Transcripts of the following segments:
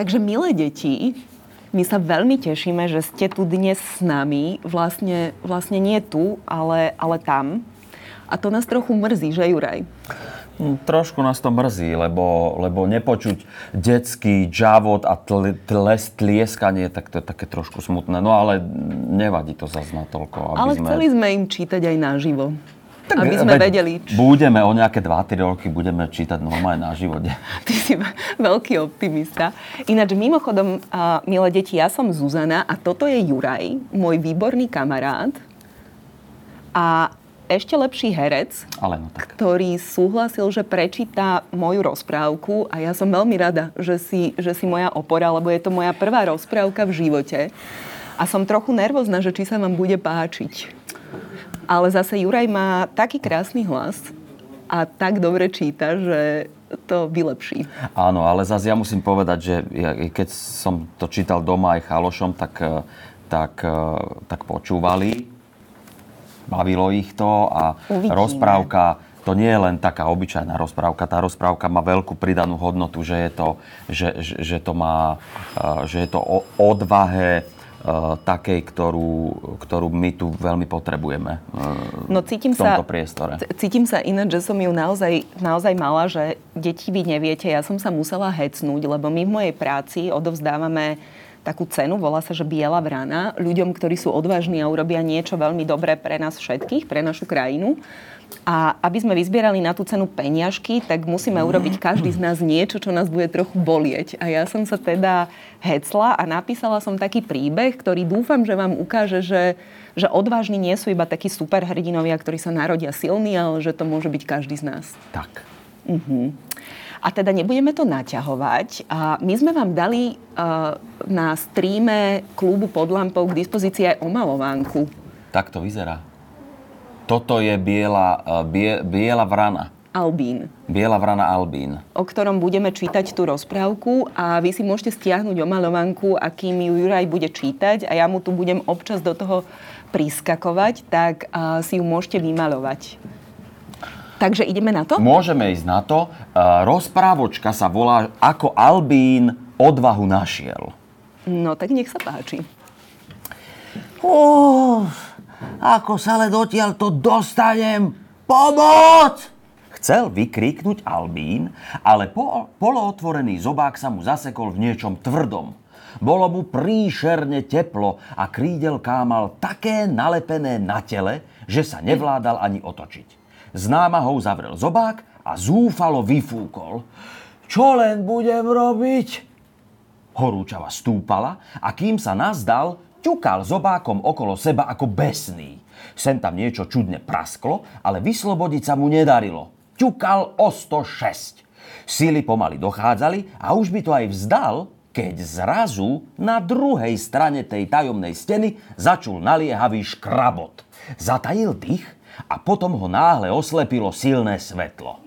Takže milé deti, my sa veľmi tešíme, že ste tu dnes s nami. Vlastne, vlastne nie tu, ale, ale tam. A to nás trochu mrzí, že Juraj? Hm, trošku nás to mrzí, lebo, lebo nepočuť detský džavot a tl, tles, tlieskanie, tak to je také trošku smutné. No ale nevadí to zase natoľko. Aby ale sme... chceli sme im čítať aj naživo. Tak, aby sme vedeli. Č... Budeme o nejaké 2-3 roky budeme čítať normálne na živote. Ty si veľký optimista. Ináč mimochodom, uh, milé deti, ja som Zuzana a toto je Juraj, môj výborný kamarát. A ešte lepší herec, Ale no tak. ktorý súhlasil, že prečíta moju rozprávku a ja som veľmi rada, že si, že si moja opora, lebo je to moja prvá rozprávka v živote. A som trochu nervózna, že či sa vám bude páčiť. Ale zase Juraj má taký krásny hlas a tak dobre číta, že to vylepší. Áno, ale zase ja musím povedať, že ja, keď som to čítal doma aj chalošom, tak, eh, tak, eh, tak počúvali. Bavilo ich to a Uvidíme. rozprávka to nie je len taká obyčajná rozprávka. Tá rozprávka má veľkú pridanú hodnotu, že je to, že, že, že to má, eh, že je to o odvahe, takej, ktorú, ktorú my tu veľmi potrebujeme eh, no, cítim v tomto sa, priestore. Cítim sa ináč, že som ju naozaj, naozaj mala, že deti vy neviete, ja som sa musela hecnúť, lebo my v mojej práci odovzdávame takú cenu, volá sa, že Biela vrana, ľuďom, ktorí sú odvážni a urobia niečo veľmi dobré pre nás všetkých, pre našu krajinu. A aby sme vyzbierali na tú cenu peniažky, tak musíme urobiť každý z nás niečo, čo nás bude trochu bolieť. A ja som sa teda hecla a napísala som taký príbeh, ktorý dúfam, že vám ukáže, že, že odvážni nie sú iba takí superhrdinovia, ktorí sa narodia silní, ale že to môže byť každý z nás. Tak. Uh-huh. A teda nebudeme to naťahovať. A my sme vám dali uh, na streame klubu pod lampou k dispozícii aj omalovánku. Tak to vyzerá. Toto je biela, e, bie, biela vrana. Albín. Biela vrana Albín. O ktorom budeme čítať tú rozprávku a vy si môžete stiahnuť omalovanku, akým ju Juraj bude čítať a ja mu tu budem občas do toho priskakovať, tak uh, si ju môžete vymalovať. Takže ideme na to? Môžeme ísť na to. Uh, rozprávočka sa volá Ako Albín odvahu našiel. No tak nech sa páči. Oh, ako sa len odtiaľ to dostanem? Pomoc! Chcel vykríknuť Albín, ale po, polootvorený zobák sa mu zasekol v niečom tvrdom. Bolo mu príšerne teplo a krídelká mal také nalepené na tele, že sa nevládal ani otočiť. S námahou zavrel zobák a zúfalo vyfúkol. Čo len budem robiť? Horúčava stúpala a kým sa nazdal, ťukal zobákom okolo seba ako besný. Sem tam niečo čudne prasklo, ale vyslobodiť sa mu nedarilo. Ťukal o 106. Sily pomaly dochádzali a už by to aj vzdal, keď zrazu na druhej strane tej tajomnej steny začul naliehavý škrabot. Zatajil dých a potom ho náhle oslepilo silné svetlo.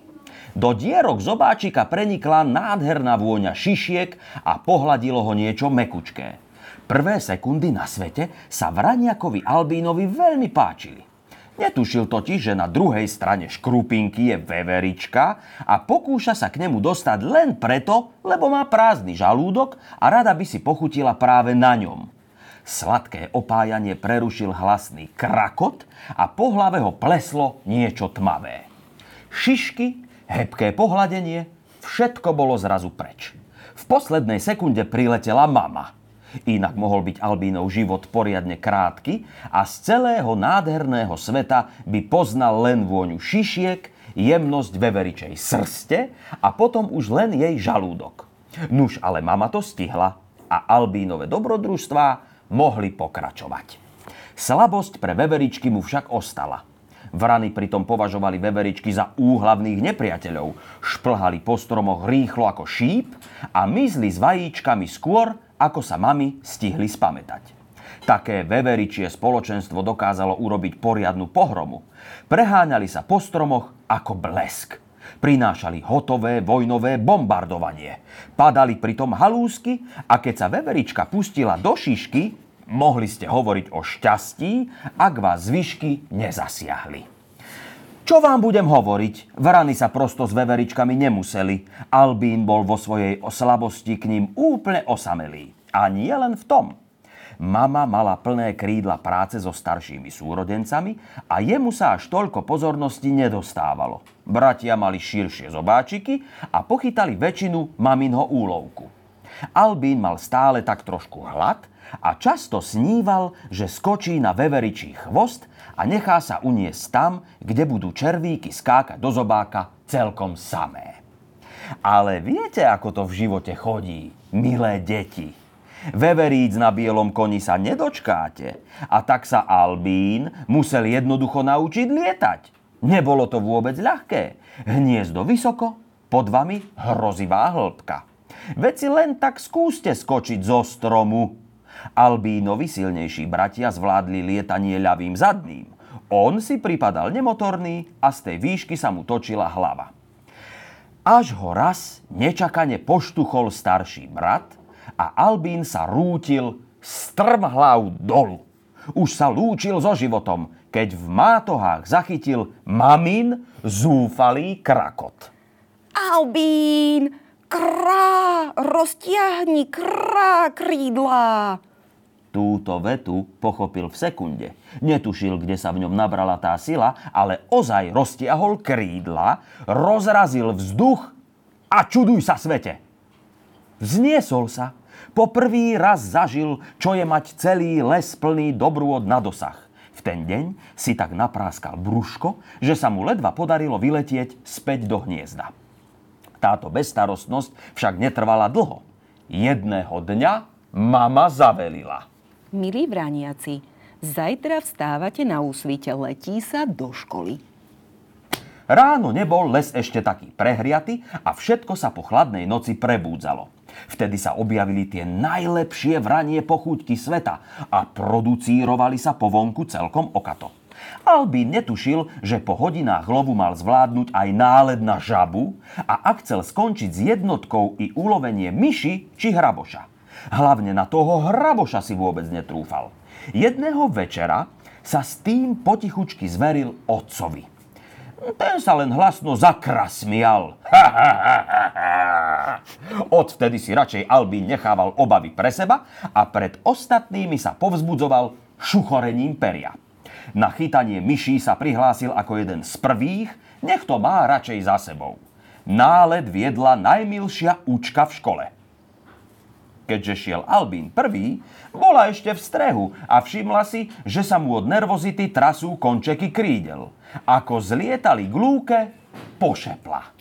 Do dierok zobáčika prenikla nádherná vôňa šišiek a pohladilo ho niečo mekučké. Prvé sekundy na svete sa Vraniakovi Albínovi veľmi páčili. Netušil totiž, že na druhej strane škrupinky je veverička a pokúša sa k nemu dostať len preto, lebo má prázdny žalúdok a rada by si pochutila práve na ňom. Sladké opájanie prerušil hlasný krakot a po hlave ho pleslo niečo tmavé. Šišky, hebké pohľadenie, všetko bolo zrazu preč. V poslednej sekunde priletela mama – Inak mohol byť Albínov život poriadne krátky a z celého nádherného sveta by poznal len vôňu šišiek, jemnosť veveričej srste a potom už len jej žalúdok. Nuž ale mama to stihla a Albínové dobrodružstvá mohli pokračovať. Slabosť pre veveričky mu však ostala. Vrany pritom považovali veveričky za úhlavných nepriateľov, šplhali po stromoch rýchlo ako šíp a mizli s vajíčkami skôr, ako sa mami stihli spamätať. Také veveričie spoločenstvo dokázalo urobiť poriadnu pohromu. Preháňali sa po stromoch ako blesk. Prinášali hotové vojnové bombardovanie. Padali pritom halúsky a keď sa veverička pustila do šišky, mohli ste hovoriť o šťastí, ak vás zvyšky nezasiahli. Čo vám budem hovoriť? Vrany sa prosto s veveričkami nemuseli. Albín bol vo svojej slabosti k ním úplne osamelý. A nie len v tom. Mama mala plné krídla práce so staršími súrodencami a jemu sa až toľko pozornosti nedostávalo. Bratia mali širšie zobáčiky a pochytali väčšinu maminho úlovku. Albín mal stále tak trošku hlad a často sníval, že skočí na veveričí chvost a nechá sa uniesť tam, kde budú červíky skákať do zobáka celkom samé. Ale viete, ako to v živote chodí, milé deti? Veveríc na bielom koni sa nedočkáte. A tak sa Albín musel jednoducho naučiť lietať. Nebolo to vôbec ľahké. Hniezdo vysoko, pod vami hrozivá hĺbka. Veď si len tak skúste skočiť zo stromu, Albínovi silnejší bratia zvládli lietanie ľavým zadným. On si pripadal nemotorný a z tej výšky sa mu točila hlava. Až ho raz nečakane poštuchol starší brat a Albín sa rútil strmhlav dolu. Už sa lúčil so životom, keď v mátohách zachytil mamin zúfalý krakot. Albín, krá, roztiahni krá krídla. Túto vetu pochopil v sekunde. Netušil, kde sa v ňom nabrala tá sila, ale ozaj roztiahol krídla, rozrazil vzduch a čuduj sa svete. Vzniesol sa. Po prvý raz zažil, čo je mať celý les plný dobrôd na dosah. V ten deň si tak napráskal brúško, že sa mu ledva podarilo vyletieť späť do hniezda. Táto bezstarostnosť však netrvala dlho. Jedného dňa mama zavelila – Milí vraniaci, zajtra vstávate na úsvite, letí sa do školy. Ráno nebol les ešte taký prehriaty a všetko sa po chladnej noci prebúdzalo. Vtedy sa objavili tie najlepšie vranie pochúťky sveta a producírovali sa po vonku celkom okato. Albín netušil, že po hodinách lovu mal zvládnuť aj náled na žabu a ak chcel skončiť s jednotkou i ulovenie myši či hraboša. Hlavne na toho hraboša si vôbec netrúfal. Jedného večera sa s tým potichučky zveril otcovi. Ten sa len hlasno zakrasmial. Odvtedy si radšej Albín nechával obavy pre seba a pred ostatnými sa povzbudzoval šuchorením peria. Na chytanie myší sa prihlásil ako jeden z prvých, nech to má radšej za sebou. Náled viedla najmilšia účka v škole – keďže šiel Albín prvý, bola ešte v strehu a všimla si, že sa mu od nervozity trasú končeky krídel. Ako zlietali k lúke, pošepla.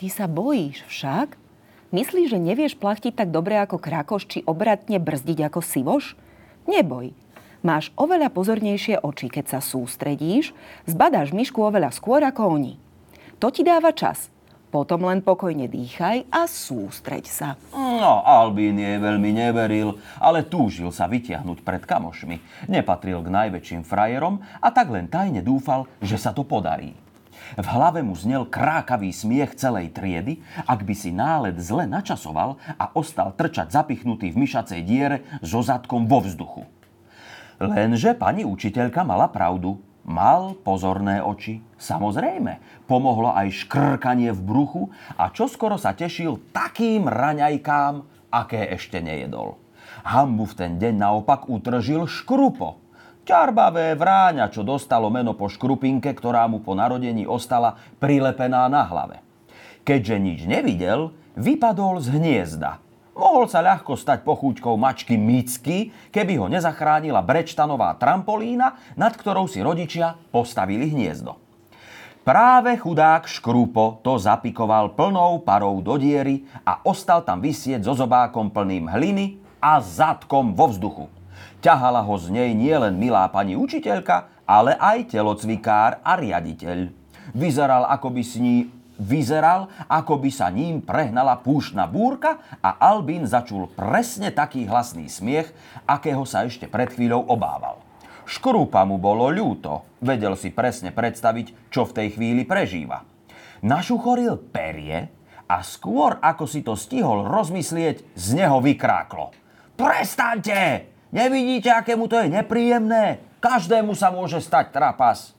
Ty sa bojíš však? Myslíš, že nevieš plachtiť tak dobre ako krakoš, či obratne brzdiť ako sivoš? Neboj. Máš oveľa pozornejšie oči, keď sa sústredíš, zbadáš myšku oveľa skôr ako oni. To ti dáva čas. Potom len pokojne dýchaj a sústreď sa. No, Albín jej veľmi neveril, ale túžil sa vytiahnuť pred kamošmi. Nepatril k najväčším frajerom a tak len tajne dúfal, že sa to podarí. V hlave mu znel krákavý smiech celej triedy, ak by si náled zle načasoval a ostal trčať zapichnutý v myšacej diere so zadkom vo vzduchu. Lenže pani učiteľka mala pravdu. Mal pozorné oči. Samozrejme, pomohlo aj škrkanie v bruchu a čoskoro sa tešil takým raňajkám, aké ešte nejedol. Hambu v ten deň naopak utržil škrupo. Čarbavé vráňa, čo dostalo meno po škrupinke, ktorá mu po narodení ostala prilepená na hlave. Keďže nič nevidel, vypadol z hniezda Mohol sa ľahko stať pochúťkou mačky Micky, keby ho nezachránila brečtanová trampolína, nad ktorou si rodičia postavili hniezdo. Práve chudák Škrupo to zapikoval plnou parou do diery a ostal tam vysieť so zobákom plným hliny a zadkom vo vzduchu. Ťahala ho z nej nielen milá pani učiteľka, ale aj telocvikár a riaditeľ. Vyzeral, ako by s ní Vyzeral, ako by sa ním prehnala púštna búrka a Albín začul presne taký hlasný smiech, akého sa ešte pred chvíľou obával. Škrúpa mu bolo ľúto, vedel si presne predstaviť, čo v tej chvíli prežíva. Našuchoril perie a skôr ako si to stihol rozmyslieť, z neho vykráklo. Prestaňte! Nevidíte, aké mu to je nepríjemné? Každému sa môže stať trapas.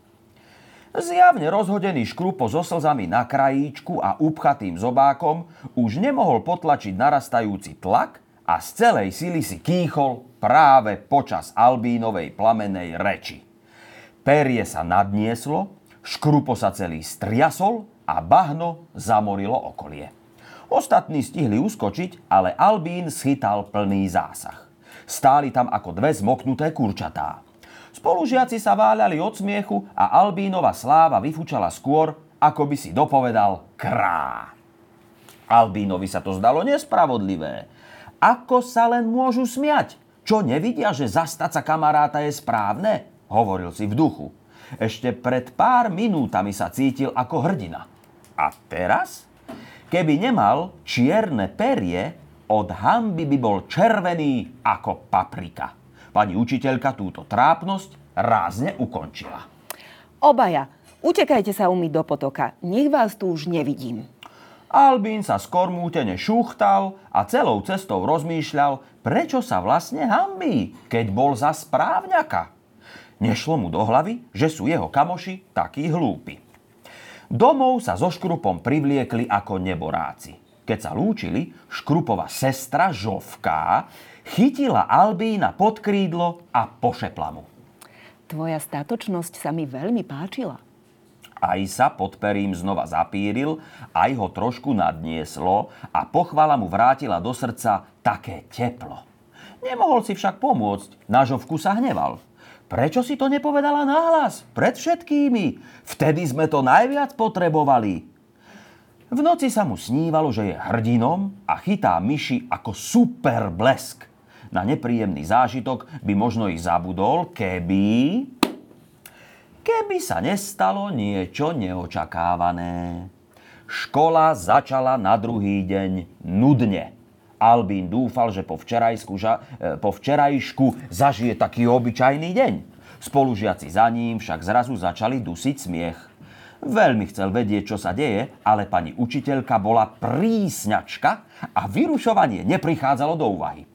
Zjavne rozhodený škrupo so slzami na krajíčku a upchatým zobákom už nemohol potlačiť narastajúci tlak a z celej sily si kýchol práve počas Albínovej plamenej reči. Perie sa nadnieslo, škrupo sa celý striasol a bahno zamorilo okolie. Ostatní stihli uskočiť, ale Albín schytal plný zásah. Stáli tam ako dve zmoknuté kurčatá. Spolužiaci sa váľali od smiechu a Albínova sláva vyfúčala skôr, ako by si dopovedal krá. Albínovi sa to zdalo nespravodlivé. Ako sa len môžu smiať? Čo nevidia, že zastať sa kamaráta je správne? Hovoril si v duchu. Ešte pred pár minútami sa cítil ako hrdina. A teraz? Keby nemal čierne perie, od hamby by bol červený ako paprika. Pani učiteľka túto trápnosť rázne ukončila. Obaja, utekajte sa umyť do potoka. Nech vás tu už nevidím. Albín sa skormútene šúchtal a celou cestou rozmýšľal, prečo sa vlastne hambí, keď bol za správňaka. Nešlo mu do hlavy, že sú jeho kamoši takí hlúpi. Domov sa so Škrupom privliekli ako neboráci. Keď sa lúčili, Škrupova sestra Žovká chytila Albína pod krídlo a pošepla mu. Tvoja statočnosť sa mi veľmi páčila. Aj sa pod perím znova zapíril, aj ho trošku nadnieslo a pochvala mu vrátila do srdca také teplo. Nemohol si však pomôcť, na žovku sa hneval. Prečo si to nepovedala nahlas? Pred všetkými. Vtedy sme to najviac potrebovali. V noci sa mu snívalo, že je hrdinom a chytá myši ako super blesk na nepríjemný zážitok by možno ich zabudol, keby... Keby sa nestalo niečo neočakávané. Škola začala na druhý deň nudne. Albín dúfal, že po včerajsku, e, po včerajšku zažije taký obyčajný deň. Spolužiaci za ním však zrazu začali dusiť smiech. Veľmi chcel vedieť, čo sa deje, ale pani učiteľka bola prísňačka a vyrušovanie neprichádzalo do úvahy.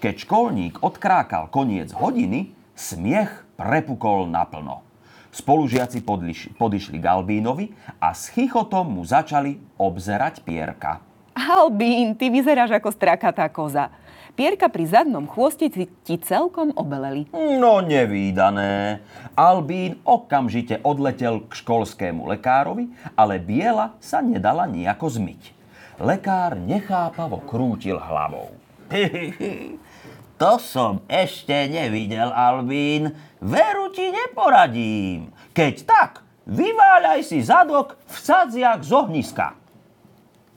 Keď školník odkrákal koniec hodiny, smiech prepukol naplno. Spolužiaci podliš, podišli k Albínovi a s chichotom mu začali obzerať pierka. Albín, ty vyzeráš ako strakatá koza. Pierka pri zadnom chvoste ti, celkom obeleli. No nevídané. Albín okamžite odletel k školskému lekárovi, ale biela sa nedala nejako zmyť. Lekár nechápavo krútil hlavou. To som ešte nevidel, Albín. Veru ti neporadím. Keď tak, vyváľaj si zadok v sadziak z ohniska.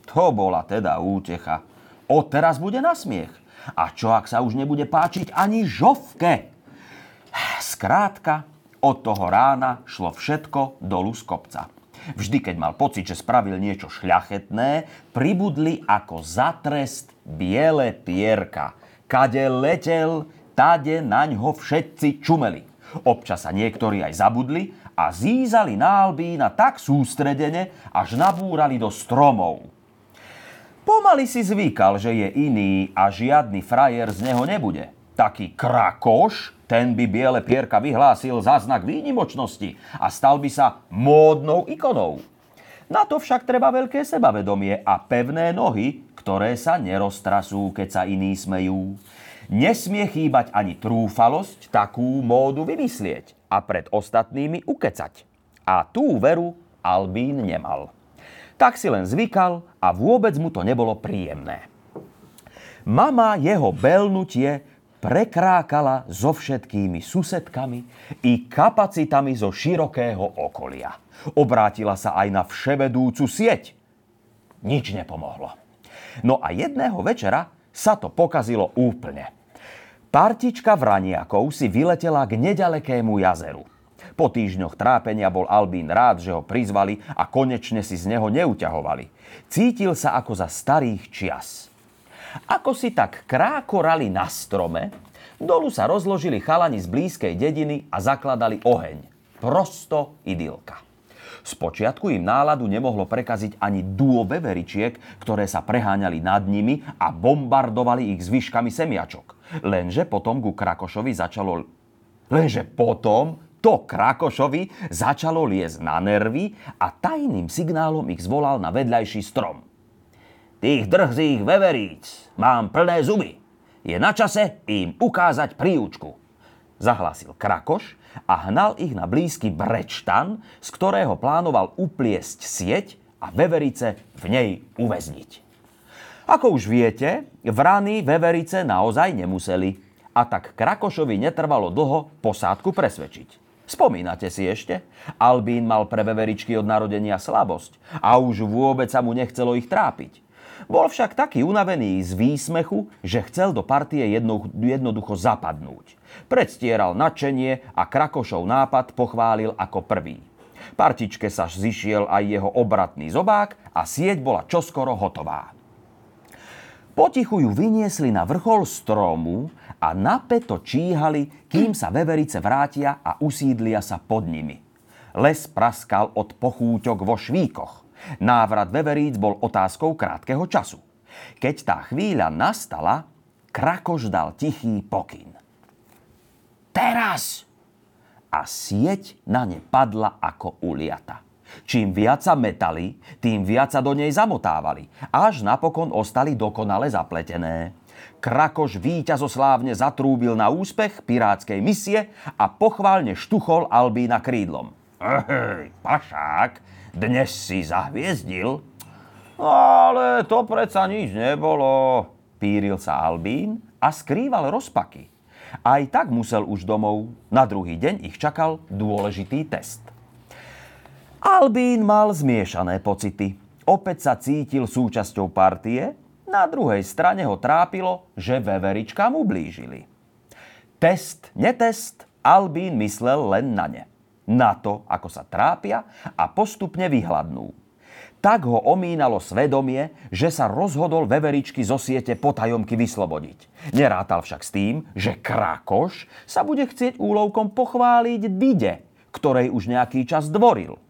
To bola teda útecha. Odteraz bude na smiech. A čo ak sa už nebude páčiť ani žovke? Skrátka, od toho rána šlo všetko dolu z kopca. Vždy, keď mal pocit, že spravil niečo šľachetné, pribudli ako za trest biele pierka – Kade letel, tade naň ho všetci čumeli. Občas sa niektorí aj zabudli a zízali na Albína tak sústredene, až nabúrali do stromov. Pomaly si zvykal, že je iný a žiadny frajer z neho nebude. Taký krakoš, ten by biele pierka vyhlásil za znak výnimočnosti a stal by sa módnou ikonou. Na to však treba veľké sebavedomie a pevné nohy, ktoré sa neroztrasú, keď sa iní smejú. Nesmie chýbať ani trúfalosť takú módu vymyslieť a pred ostatnými ukecať. A tú veru Albín nemal. Tak si len zvykal a vôbec mu to nebolo príjemné. Mama jeho belnutie prekrákala so všetkými susedkami i kapacitami zo širokého okolia. Obrátila sa aj na vševedúcu sieť. Nič nepomohlo. No a jedného večera sa to pokazilo úplne. Partička vraniakov si vyletela k nedalekému jazeru. Po týždňoch trápenia bol Albín rád, že ho prizvali a konečne si z neho neuťahovali. Cítil sa ako za starých čias. Ako si tak krákorali na strome, dolu sa rozložili chalani z blízkej dediny a zakladali oheň. Prosto idylka. Spočiatku im náladu nemohlo prekaziť ani duo veveričiek, ktoré sa preháňali nad nimi a bombardovali ich zvyškami semiačok. Lenže potom ku Krakošovi začalo... Lenže potom To Krakošovi začalo liesť na nervy a tajným signálom ich zvolal na vedľajší strom. Tých drzých veveríc mám plné zuby. Je na čase im ukázať príučku. Zahlásil Krakoš a hnal ich na blízky brečtan, z ktorého plánoval upliesť sieť a veverice v nej uväzniť. Ako už viete, vrany veverice naozaj nemuseli a tak Krakošovi netrvalo dlho posádku presvedčiť. Spomínate si ešte? Albín mal pre veveričky od narodenia slabosť a už vôbec sa mu nechcelo ich trápiť. Bol však taký unavený z výsmechu, že chcel do partie jedno, jednoducho zapadnúť. Predstieral nadšenie a Krakošov nápad pochválil ako prvý. Partičke sa zišiel aj jeho obratný zobák a sieť bola čoskoro hotová. Potichu ju vyniesli na vrchol stromu a napeto číhali, kým sa veverice vrátia a usídlia sa pod nimi. Les praskal od pochúťok vo švíkoch. Návrat veveríc bol otázkou krátkeho času. Keď tá chvíľa nastala, Krakoš dal tichý pokyn. Teraz! A sieť na ne padla ako uliata. Čím viac sa metali, tým viac sa do nej zamotávali, až napokon ostali dokonale zapletené. Krakoš víťazoslávne zatrúbil na úspech pirátskej misie a pochválne štuchol Albína krídlom. Hej, pašák, dnes si zahviezdil? Ale to predsa nič nebolo, píril sa Albín a skrýval rozpaky. Aj tak musel už domov. Na druhý deň ich čakal dôležitý test. Albín mal zmiešané pocity. Opäť sa cítil súčasťou partie, na druhej strane ho trápilo, že veveričkám ublížili. Test, netest, Albín myslel len na ne. Na to, ako sa trápia a postupne vyhľadnú. Tak ho omínalo svedomie, že sa rozhodol veveričky zo siete potajomky vyslobodiť. Nerátal však s tým, že Krakoš sa bude chcieť úlovkom pochváliť Dide, ktorej už nejaký čas dvoril.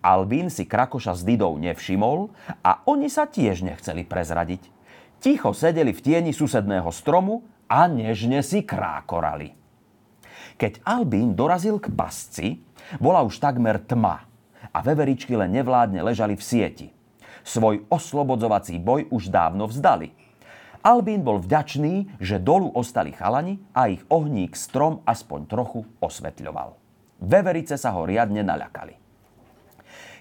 Albín si Krakoša s Didou nevšimol a oni sa tiež nechceli prezradiť. Ticho sedeli v tieni susedného stromu a nežne si krákorali. Keď Albín dorazil k pasci, bola už takmer tma a veveričky len nevládne ležali v sieti. Svoj oslobodzovací boj už dávno vzdali. Albín bol vďačný, že dolu ostali chalani a ich ohník strom aspoň trochu osvetľoval. Veverice sa ho riadne naľakali.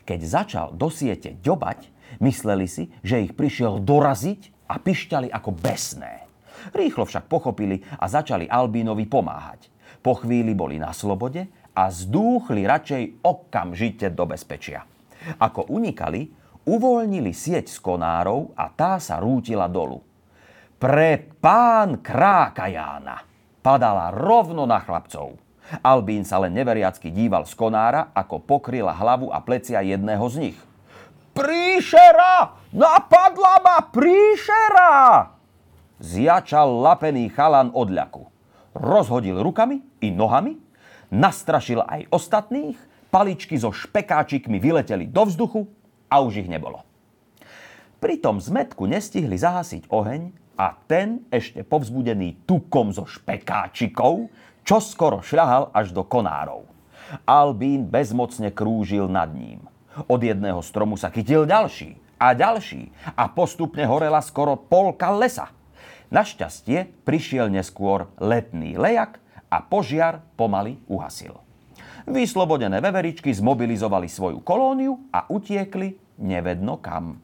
Keď začal do siete ďobať, mysleli si, že ich prišiel doraziť a pišťali ako besné. Rýchlo však pochopili a začali Albínovi pomáhať. Po chvíli boli na slobode a zdúchli radšej okamžite do bezpečia. Ako unikali, uvoľnili sieť z konárov a tá sa rútila dolu. Pre pán Krákajána padala rovno na chlapcov. Albín sa len neveriacky díval z konára, ako pokryla hlavu a plecia jedného z nich. Príšera! Napadla ma príšera! Zjačal lapený chalan od ľaku. Rozhodil rukami i nohami, nastrašil aj ostatných, paličky so špekáčikmi vyleteli do vzduchu a už ich nebolo. Pri tom zmetku nestihli zahasiť oheň a ten, ešte povzbudený tukom zo špekáčikov, čo skoro šľahal až do konárov. Albín bezmocne krúžil nad ním. Od jedného stromu sa chytil ďalší a ďalší a postupne horela skoro polka lesa. Našťastie prišiel neskôr letný lejak a požiar pomaly uhasil. Vyslobodené veveričky zmobilizovali svoju kolóniu a utiekli nevedno kam.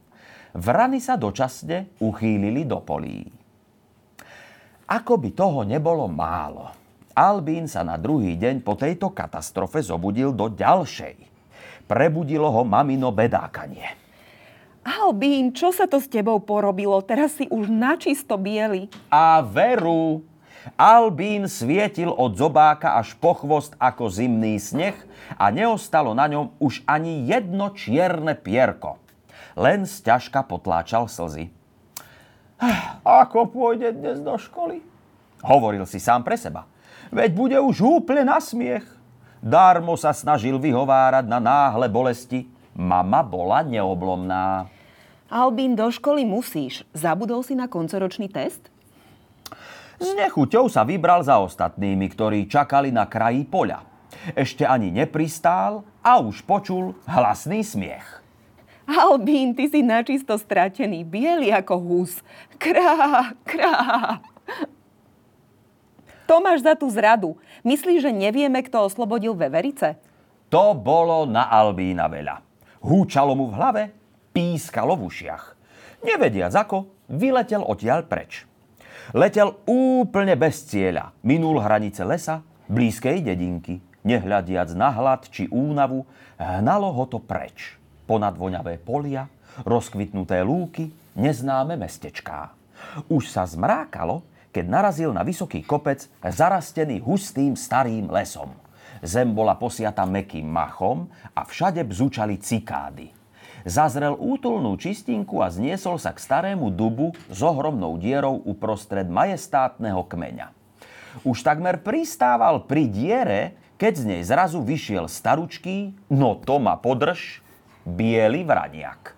Vrany sa dočasne uchýlili do polí. Ako by toho nebolo málo. Albín sa na druhý deň po tejto katastrofe zobudil do ďalšej. Prebudilo ho mamino bedákanie. Albín, čo sa to s tebou porobilo? Teraz si už načisto biely. A veru, Albín svietil od zobáka až po chvost ako zimný sneh a neostalo na ňom už ani jedno čierne pierko. Len sťažka potláčal slzy. Ako pôjde dnes do školy? Hovoril si sám pre seba. Veď bude už úplne na smiech. Darmo sa snažil vyhovárať na náhle bolesti. Mama bola neoblomná. Albín, do školy musíš. Zabudol si na koncoročný test? S nechuťou sa vybral za ostatnými, ktorí čakali na kraji poľa. Ešte ani nepristál a už počul hlasný smiech. Albín, ty si načisto stratený, biely ako hus. Krá, krá. To máš za tú zradu. Myslíš, že nevieme, kto oslobodil Veverice? To bolo na Albína veľa. Húčalo mu v hlave, pískalo v ušiach. Nevediac ako, vyletel odtiaľ preč. Letel úplne bez cieľa. Minul hranice lesa, blízkej dedinky. Nehľadiac na hlad či únavu, hnalo ho to preč ponad voňavé polia, rozkvitnuté lúky, neznáme mestečká. Už sa zmrákalo, keď narazil na vysoký kopec zarastený hustým starým lesom. Zem bola posiata mekým machom a všade bzučali cikády. Zazrel útulnú čistinku a zniesol sa k starému dubu s ohromnou dierou uprostred majestátneho kmeňa. Už takmer pristával pri diere, keď z nej zrazu vyšiel staručký, no to ma podrž, biely vraniak.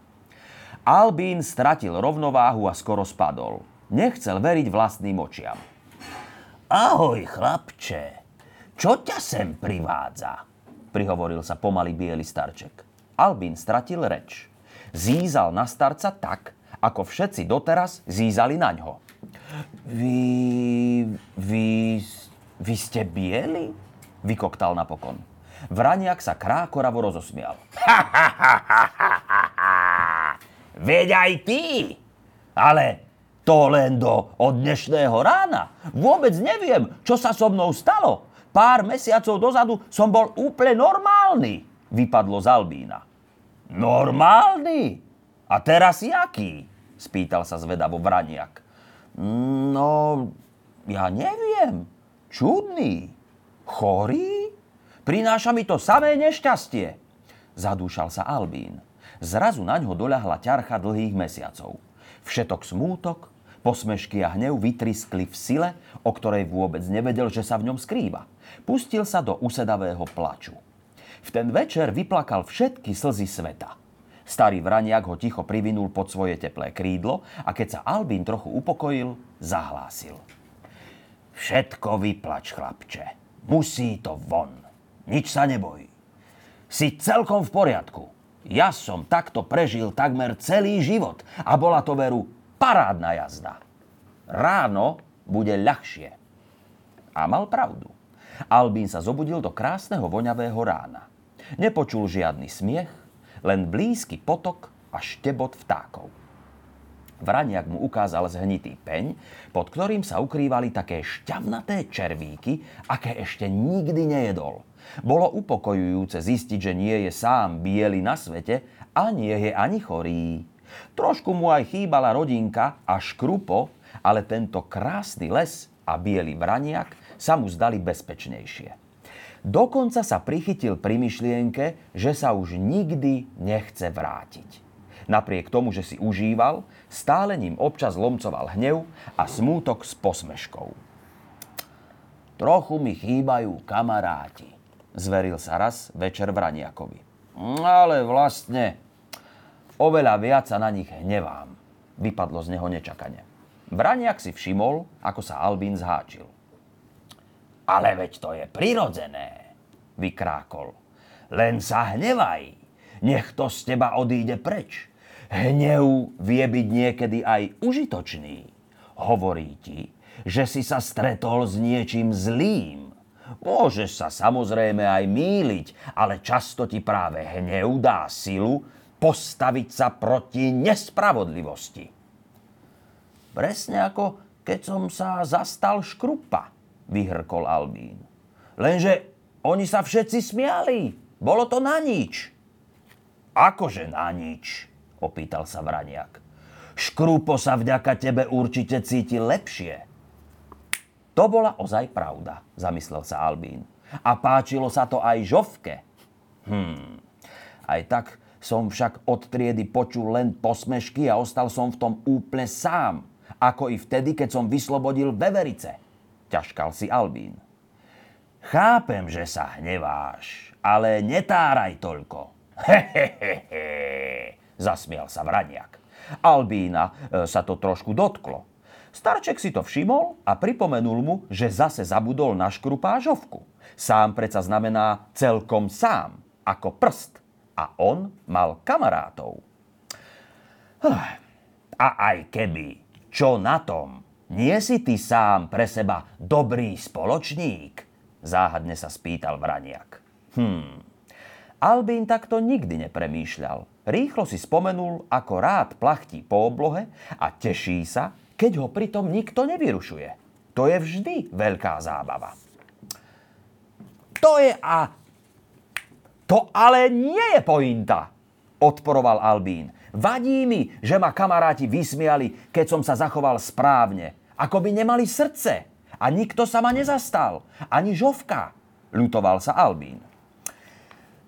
Albín stratil rovnováhu a skoro spadol. Nechcel veriť vlastným očiam. Ahoj, chlapče. Čo ťa sem privádza? Prihovoril sa pomaly biely starček. Albín stratil reč. Zízal na starca tak, ako všetci doteraz zízali na ňo. Vy... vy... vy ste bieli? Vykoktal napokon. Vraniak sa krákoravo rozosmial. Veď aj ty! Ale to len do od dnešného rána. Vôbec neviem, čo sa so mnou stalo. Pár mesiacov dozadu som bol úplne normálny, vypadlo z Albína. Normálny? A teraz jaký? Spýtal sa zvedavo Vraniak. No, ja neviem. Čudný. Chorý? Prináša mi to samé nešťastie. Zadúšal sa Albín. Zrazu na ňo doľahla ťarcha dlhých mesiacov. Všetok smútok, posmešky a hnev vytriskli v sile, o ktorej vôbec nevedel, že sa v ňom skrýva. Pustil sa do usedavého plaču. V ten večer vyplakal všetky slzy sveta. Starý vraniak ho ticho privinul pod svoje teplé krídlo a keď sa Albín trochu upokojil, zahlásil. Všetko vyplač, chlapče. Musí to von. Nič sa neboj. Si celkom v poriadku. Ja som takto prežil takmer celý život a bola to veru parádna jazda. Ráno bude ľahšie. A mal pravdu. Albín sa zobudil do krásneho voňavého rána. Nepočul žiadny smiech, len blízky potok a štebot vtákov. Vraniak mu ukázal zhnitý peň, pod ktorým sa ukrývali také šťavnaté červíky, aké ešte nikdy nejedol – bolo upokojujúce zistiť, že nie je sám biely na svete a nie je ani chorý. Trošku mu aj chýbala rodinka a škrupo, ale tento krásny les a biely vraniak sa mu zdali bezpečnejšie. Dokonca sa prichytil pri myšlienke, že sa už nikdy nechce vrátiť. Napriek tomu, že si užíval, stále ním občas lomcoval hnev a smútok s posmeškou. Trochu mi chýbajú kamaráti, zveril sa raz večer Vraniakovi. Ale vlastne oveľa viac sa na nich hnevám, vypadlo z neho nečakane. Vraniak si všimol, ako sa Albín zháčil. Ale veď to je prirodzené, vykrákol. Len sa hnevaj, nech to z teba odíde preč. Hnev vie byť niekedy aj užitočný. Hovorí ti, že si sa stretol s niečím zlým, Môžeš sa samozrejme aj míliť, ale často ti práve hnev dá silu postaviť sa proti nespravodlivosti. Presne ako keď som sa zastal škrupa, vyhrkol Albín. Lenže oni sa všetci smiali. Bolo to na nič. Akože na nič, opýtal sa Vraniak. Škrupo sa vďaka tebe určite cíti lepšie. To bola ozaj pravda, zamyslel sa Albín. A páčilo sa to aj Žovke. Hmm, aj tak som však od triedy počul len posmešky a ostal som v tom úplne sám, ako i vtedy, keď som vyslobodil veverice. Ťažkal si Albín. Chápem, že sa hneváš, ale netáraj toľko. Hehehehe, zasmial sa Vraniak. Albína e, sa to trošku dotklo. Starček si to všimol a pripomenul mu, že zase zabudol na škrupážovku. Sám predsa znamená celkom sám, ako prst. A on mal kamarátov. A aj keby, čo na tom? Nie si ty sám pre seba dobrý spoločník? Záhadne sa spýtal Vraniak. Hmm. Albín takto nikdy nepremýšľal. Rýchlo si spomenul, ako rád plachtí po oblohe a teší sa, keď ho pritom nikto nevyrušuje. To je vždy veľká zábava. To je a... To ale nie je pointa, odporoval Albín. Vadí mi, že ma kamaráti vysmiali, keď som sa zachoval správne. Ako by nemali srdce. A nikto sa ma nezastal. Ani žovka. Ľutoval sa Albín.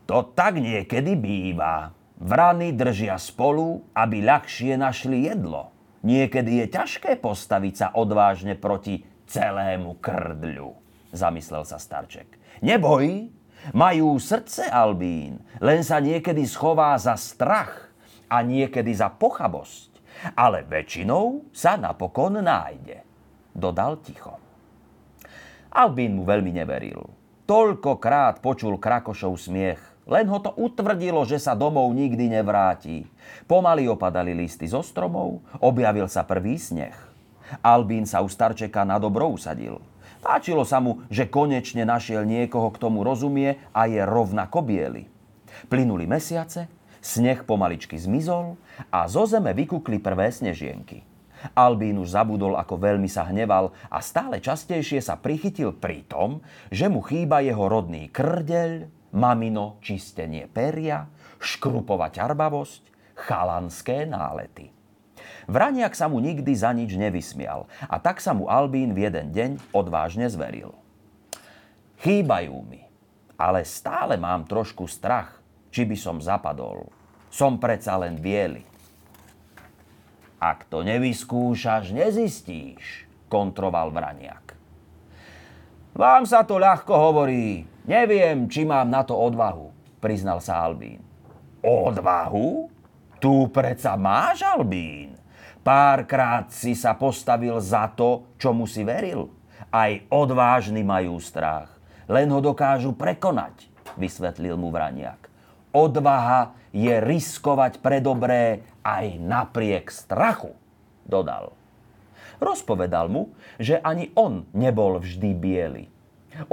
To tak niekedy býva. Vrany držia spolu, aby ľahšie našli jedlo. Niekedy je ťažké postaviť sa odvážne proti celému krdľu, zamyslel sa Starček. Neboj, majú srdce, Albín, len sa niekedy schová za strach a niekedy za pochabosť. Ale väčšinou sa napokon nájde, dodal ticho. Albín mu veľmi neveril. Toľkokrát počul Krakošov smiech, len ho to utvrdilo, že sa domov nikdy nevráti. Pomaly opadali listy zo stromov, objavil sa prvý sneh. Albín sa u starčeka na dobro usadil. Páčilo sa mu, že konečne našiel niekoho, k tomu rozumie a je rovnako biely. Plynuli mesiace, sneh pomaličky zmizol a zo zeme vykukli prvé snežienky. Albín už zabudol, ako veľmi sa hneval a stále častejšie sa prichytil pri tom, že mu chýba jeho rodný krdeľ, mamino čistenie peria, škrupová ťarbavosť, chalanské nálety. Vraniak sa mu nikdy za nič nevysmial a tak sa mu Albín v jeden deň odvážne zveril. Chýbajú mi, ale stále mám trošku strach, či by som zapadol. Som predsa len biely. Ak to nevyskúšaš, nezistíš, kontroval Vraniak. Vám sa to ľahko hovorí, Neviem, či mám na to odvahu, priznal sa Albín. Odvahu? Tu predsa máš, Albín. Párkrát si sa postavil za to, čomu si veril. Aj odvážni majú strach. Len ho dokážu prekonať, vysvetlil mu Vraniak. Odvaha je riskovať pre dobré aj napriek strachu, dodal. Rozpovedal mu, že ani on nebol vždy biely.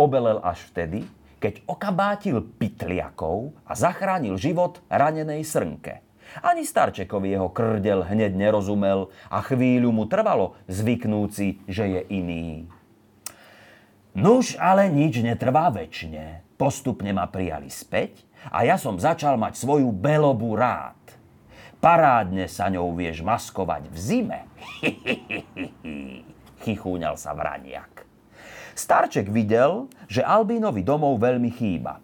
Obelel až vtedy, keď okabátil pytliakov a zachránil život ranenej srnke. Ani Starčekovi jeho krdel hneď nerozumel a chvíľu mu trvalo zvyknúci, že je iný. Nuž ale nič netrvá väčšine. Postupne ma prijali späť a ja som začal mať svoju belobu rád. Parádne sa ňou vieš maskovať v zime. Chichúňal sa vraniak. Starček videl, že Albínovi domov veľmi chýba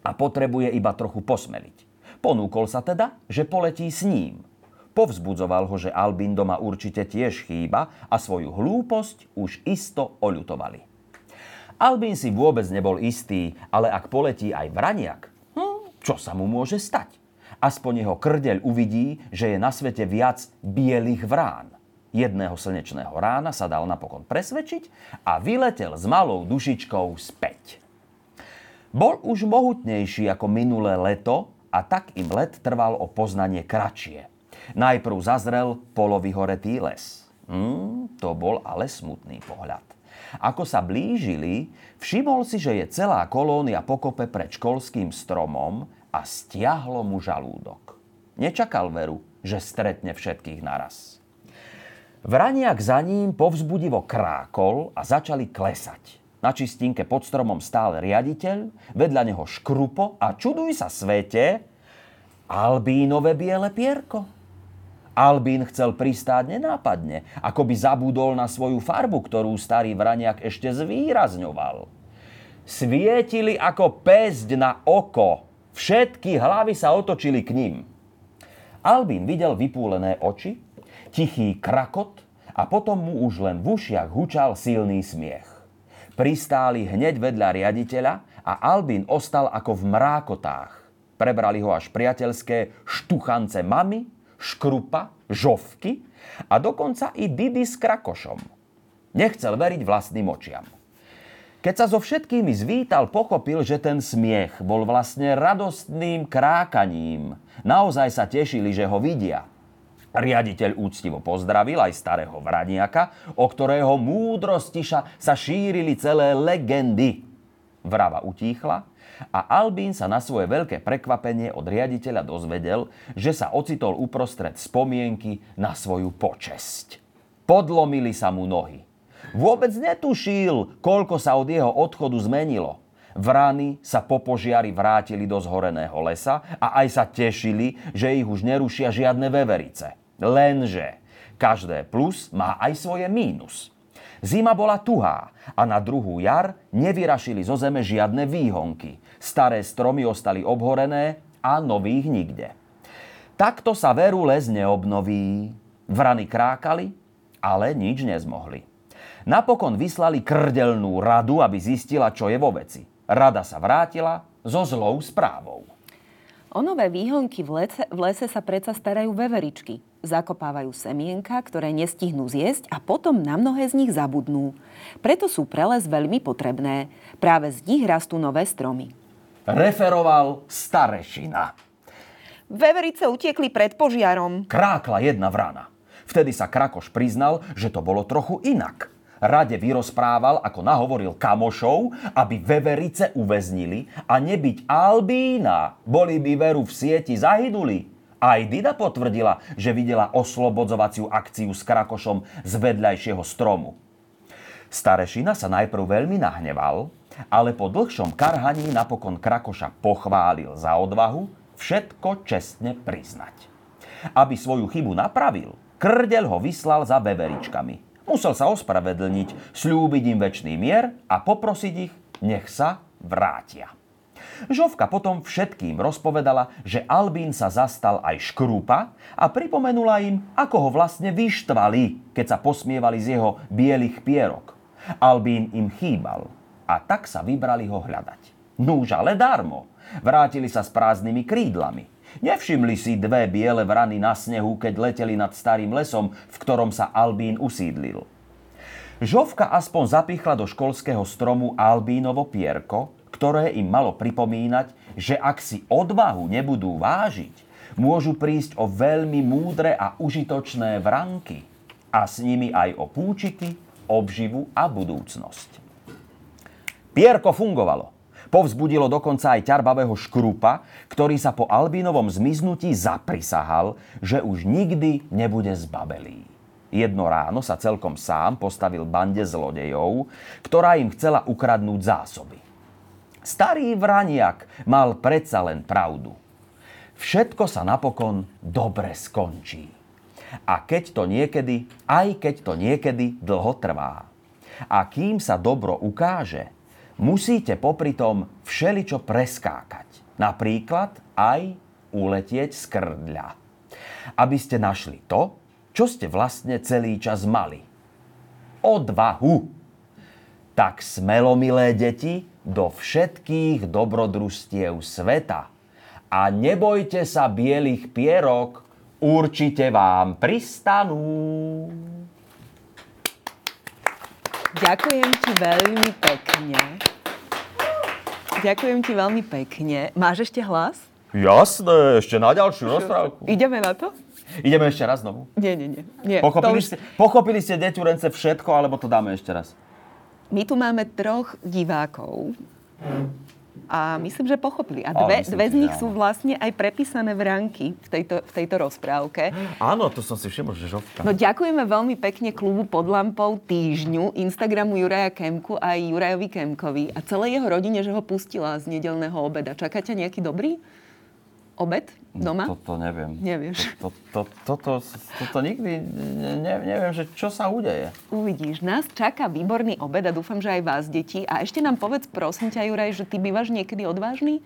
a potrebuje iba trochu posmeliť. Ponúkol sa teda, že poletí s ním. Povzbudzoval ho, že Albín doma určite tiež chýba a svoju hlúposť už isto oľutovali. Albín si vôbec nebol istý, ale ak poletí aj vraniak, čo sa mu môže stať? Aspoň jeho krdeľ uvidí, že je na svete viac bielých vrán. Jedného slnečného rána sa dal napokon presvedčiť a vyletel s malou dušičkou späť. Bol už mohutnejší ako minulé leto a tak im let trval o poznanie kratšie. Najprv zazrel polovyhoretý les. Hmm, to bol ale smutný pohľad. Ako sa blížili, všimol si, že je celá kolónia pokope pred školským stromom a stiahlo mu žalúdok. Nečakal veru, že stretne všetkých naraz. Vraniak za ním povzbudivo krákol a začali klesať. Na čistinke pod stromom stál riaditeľ, vedľa neho škrupo a čuduj sa svete, Albínové biele pierko. Albín chcel pristáť nenápadne, ako by zabudol na svoju farbu, ktorú starý vraniak ešte zvýrazňoval. Svietili ako pesť na oko. Všetky hlavy sa otočili k ním. Albín videl vypúlené oči, tichý krakot a potom mu už len v ušiach hučal silný smiech. Pristáli hneď vedľa riaditeľa a Albin ostal ako v mrákotách. Prebrali ho až priateľské štuchance mamy, Škrupa, Žovky a dokonca i Bibi s Krakošom. Nechcel veriť vlastným očiam. Keď sa so všetkými zvítal, pochopil, že ten smiech bol vlastne radostným krákaním. Naozaj sa tešili, že ho vidia. Riaditeľ úctivo pozdravil aj starého vraniaka, o ktorého múdrosti sa šírili celé legendy. Vrava utíchla a Albín sa na svoje veľké prekvapenie od riaditeľa dozvedel, že sa ocitol uprostred spomienky na svoju počesť. Podlomili sa mu nohy. Vôbec netušil, koľko sa od jeho odchodu zmenilo. Vrany sa po požiari vrátili do zhoreného lesa a aj sa tešili, že ich už nerušia žiadne veverice. Lenže každé plus má aj svoje mínus. Zima bola tuhá a na druhú jar nevyrašili zo zeme žiadne výhonky. Staré stromy ostali obhorené a nových nikde. Takto sa veru les neobnoví. Vrany krákali, ale nič nezmohli. Napokon vyslali krdelnú radu, aby zistila, čo je vo veci. Rada sa vrátila so zlou správou. O nové výhonky v lese, v lese sa predsa starajú veveričky. Zakopávajú semienka, ktoré nestihnú zjesť a potom na mnohé z nich zabudnú. Preto sú pre les veľmi potrebné. Práve z nich rastú nové stromy. Referoval starešina. Veverice utiekli pred požiarom. Krákla jedna vrana. Vtedy sa Krakoš priznal, že to bolo trochu inak rade vyrozprával, ako nahovoril kamošov, aby veverice uväznili a nebyť Albína, boli by veru v sieti zahynuli. Aj Dida potvrdila, že videla oslobodzovaciu akciu s Krakošom z vedľajšieho stromu. Starešina sa najprv veľmi nahneval, ale po dlhšom karhaní napokon Krakoša pochválil za odvahu všetko čestne priznať. Aby svoju chybu napravil, Krdel ho vyslal za veveričkami – Musel sa ospravedlniť, slúbiť im väčší mier a poprosiť ich, nech sa vrátia. Žovka potom všetkým rozpovedala, že Albín sa zastal aj škrúpa a pripomenula im, ako ho vlastne vyštvali, keď sa posmievali z jeho bielých pierok. Albín im chýbal a tak sa vybrali ho hľadať. Núž ale darmo. Vrátili sa s prázdnymi krídlami. Nevšimli si dve biele vrany na snehu, keď leteli nad starým lesom, v ktorom sa Albín usídlil. Žovka aspoň zapichla do školského stromu Albínovo pierko, ktoré im malo pripomínať, že ak si odvahu nebudú vážiť, môžu prísť o veľmi múdre a užitočné vranky a s nimi aj o púčiky, obživu a budúcnosť. Pierko fungovalo. Povzbudilo dokonca aj ťarbavého škrupa, ktorý sa po Albínovom zmiznutí zaprisahal, že už nikdy nebude zbabelý. Jedno ráno sa celkom sám postavil bande zlodejov, ktorá im chcela ukradnúť zásoby. Starý vraniak mal predsa len pravdu. Všetko sa napokon dobre skončí. A keď to niekedy, aj keď to niekedy dlho trvá. A kým sa dobro ukáže, musíte popri tom všeličo preskákať. Napríklad aj uletieť z krdľa. Aby ste našli to, čo ste vlastne celý čas mali. Odvahu. Tak smelo, milé deti, do všetkých dobrodružstiev sveta. A nebojte sa bielých pierok, určite vám pristanú. Ďakujem ti veľmi pekne. Ďakujem ti veľmi pekne. Máš ešte hlas? Jasné, ešte na ďalšiu rozprávku. Ideme na to? Ideme ešte raz znovu? Nie, nie, nie. nie pochopili, už... ste, pochopili ste, deťurence, všetko, alebo to dáme ešte raz? My tu máme troch divákov. A myslím, že pochopili. A dve, dve z nich sú vlastne aj prepísané v ranky v tejto, v tejto rozprávke. Áno, to som si všimol, že žovka. No ďakujeme veľmi pekne klubu pod lampou týždňu, Instagramu Juraja Kemku a aj Jurajovi Kemkovi a celej jeho rodine, že ho pustila z nedelného obeda. Čakáte nejaký dobrý? Obed doma? No, toto neviem. Nevieš. To, to, to, toto, toto nikdy ne, neviem, že čo sa udeje. Uvidíš, nás čaká výborný obed a dúfam, že aj vás, deti. A ešte nám povedz, prosím ťa, Juraj, že ty bývaš niekedy odvážny?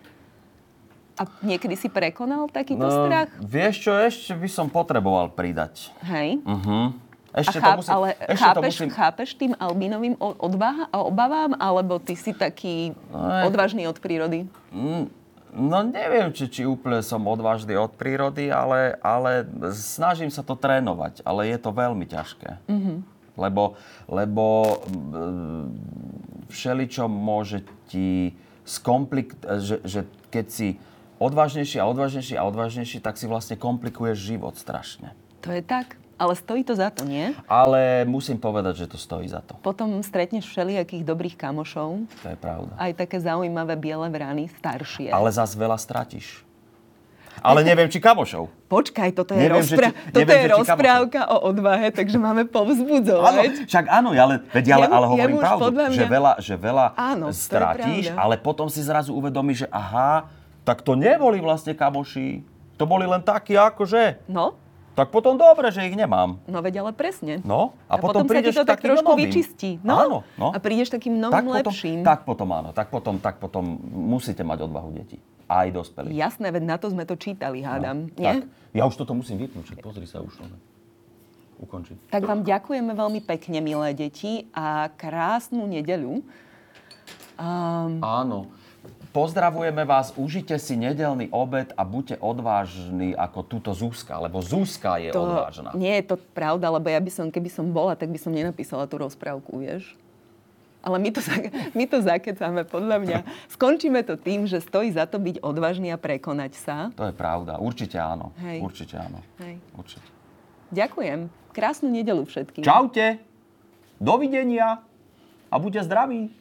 A niekedy si prekonal takýto no, strach? Vieš čo, ešte by som potreboval pridať. Hej? Uh-huh. Ešte cháp, to musím, ale ešte chápeš, to musím... chápeš tým albínovým odváha a obavám, alebo ty si taký no, odvážny od prírody? Mm, No neviem, či, či úplne som odvážny od prírody, ale, ale snažím sa to trénovať, ale je to veľmi ťažké. Mm-hmm. Lebo, lebo mm, všeličo môže ti skomplik... Že, že keď si odvážnejší a odvážnejší a odvážnejší, tak si vlastne komplikuješ život strašne. To je tak. Ale stojí to za to, nie? Ale musím povedať, že to stojí za to. Potom stretneš všelijakých dobrých kamošov. To je pravda. Aj také zaujímavé biele vrany, staršie. Ale zas veľa stratíš. Ale neviem, či kamošov. Počkaj, toto je, neviem, rozpra- či, toto neviem, je rozprávka kamošov. o odvahe, takže máme povzbudzovať. Áno, však áno, ale, veď, ale, ale hovorím pravdu, mňa... že veľa, že veľa áno, stratíš, ale potom si zrazu uvedomíš, že aha, tak to neboli vlastne kamoši. To boli len takí akože... No. Tak potom dobre, že ich nemám. No veď ale presne. No, a, a potom, potom prídeš sa ti to tak trošku novým. vyčistí. No, áno, no. A prídeš takým novým, tak potom, lepším. Tak potom áno, tak potom, tak potom musíte mať odvahu deti. Aj dospelí. Jasné, veď na to sme to čítali, hádam. No, nie? Tak. Ja už toto musím vypnúť, pozri sa už. Ukončiť. Tak vám ďakujeme veľmi pekne, milé deti, a krásnu nedeľu. Um... Áno. Pozdravujeme vás, užite si nedelný obed a buďte odvážni ako túto Zuzka, lebo Zuzka je to, odvážna. Nie je to pravda, lebo ja by som, keby som bola, tak by som nenapísala tú rozprávku, vieš. Ale my to, my to zakecáme, podľa mňa. Skončíme to tým, že stojí za to byť odvážny a prekonať sa. To je pravda. Určite áno. Hej. Určite áno. Hej. Určite. Ďakujem. Krásnu nedelu všetkým. Čaute. Dovidenia. A buďte zdraví.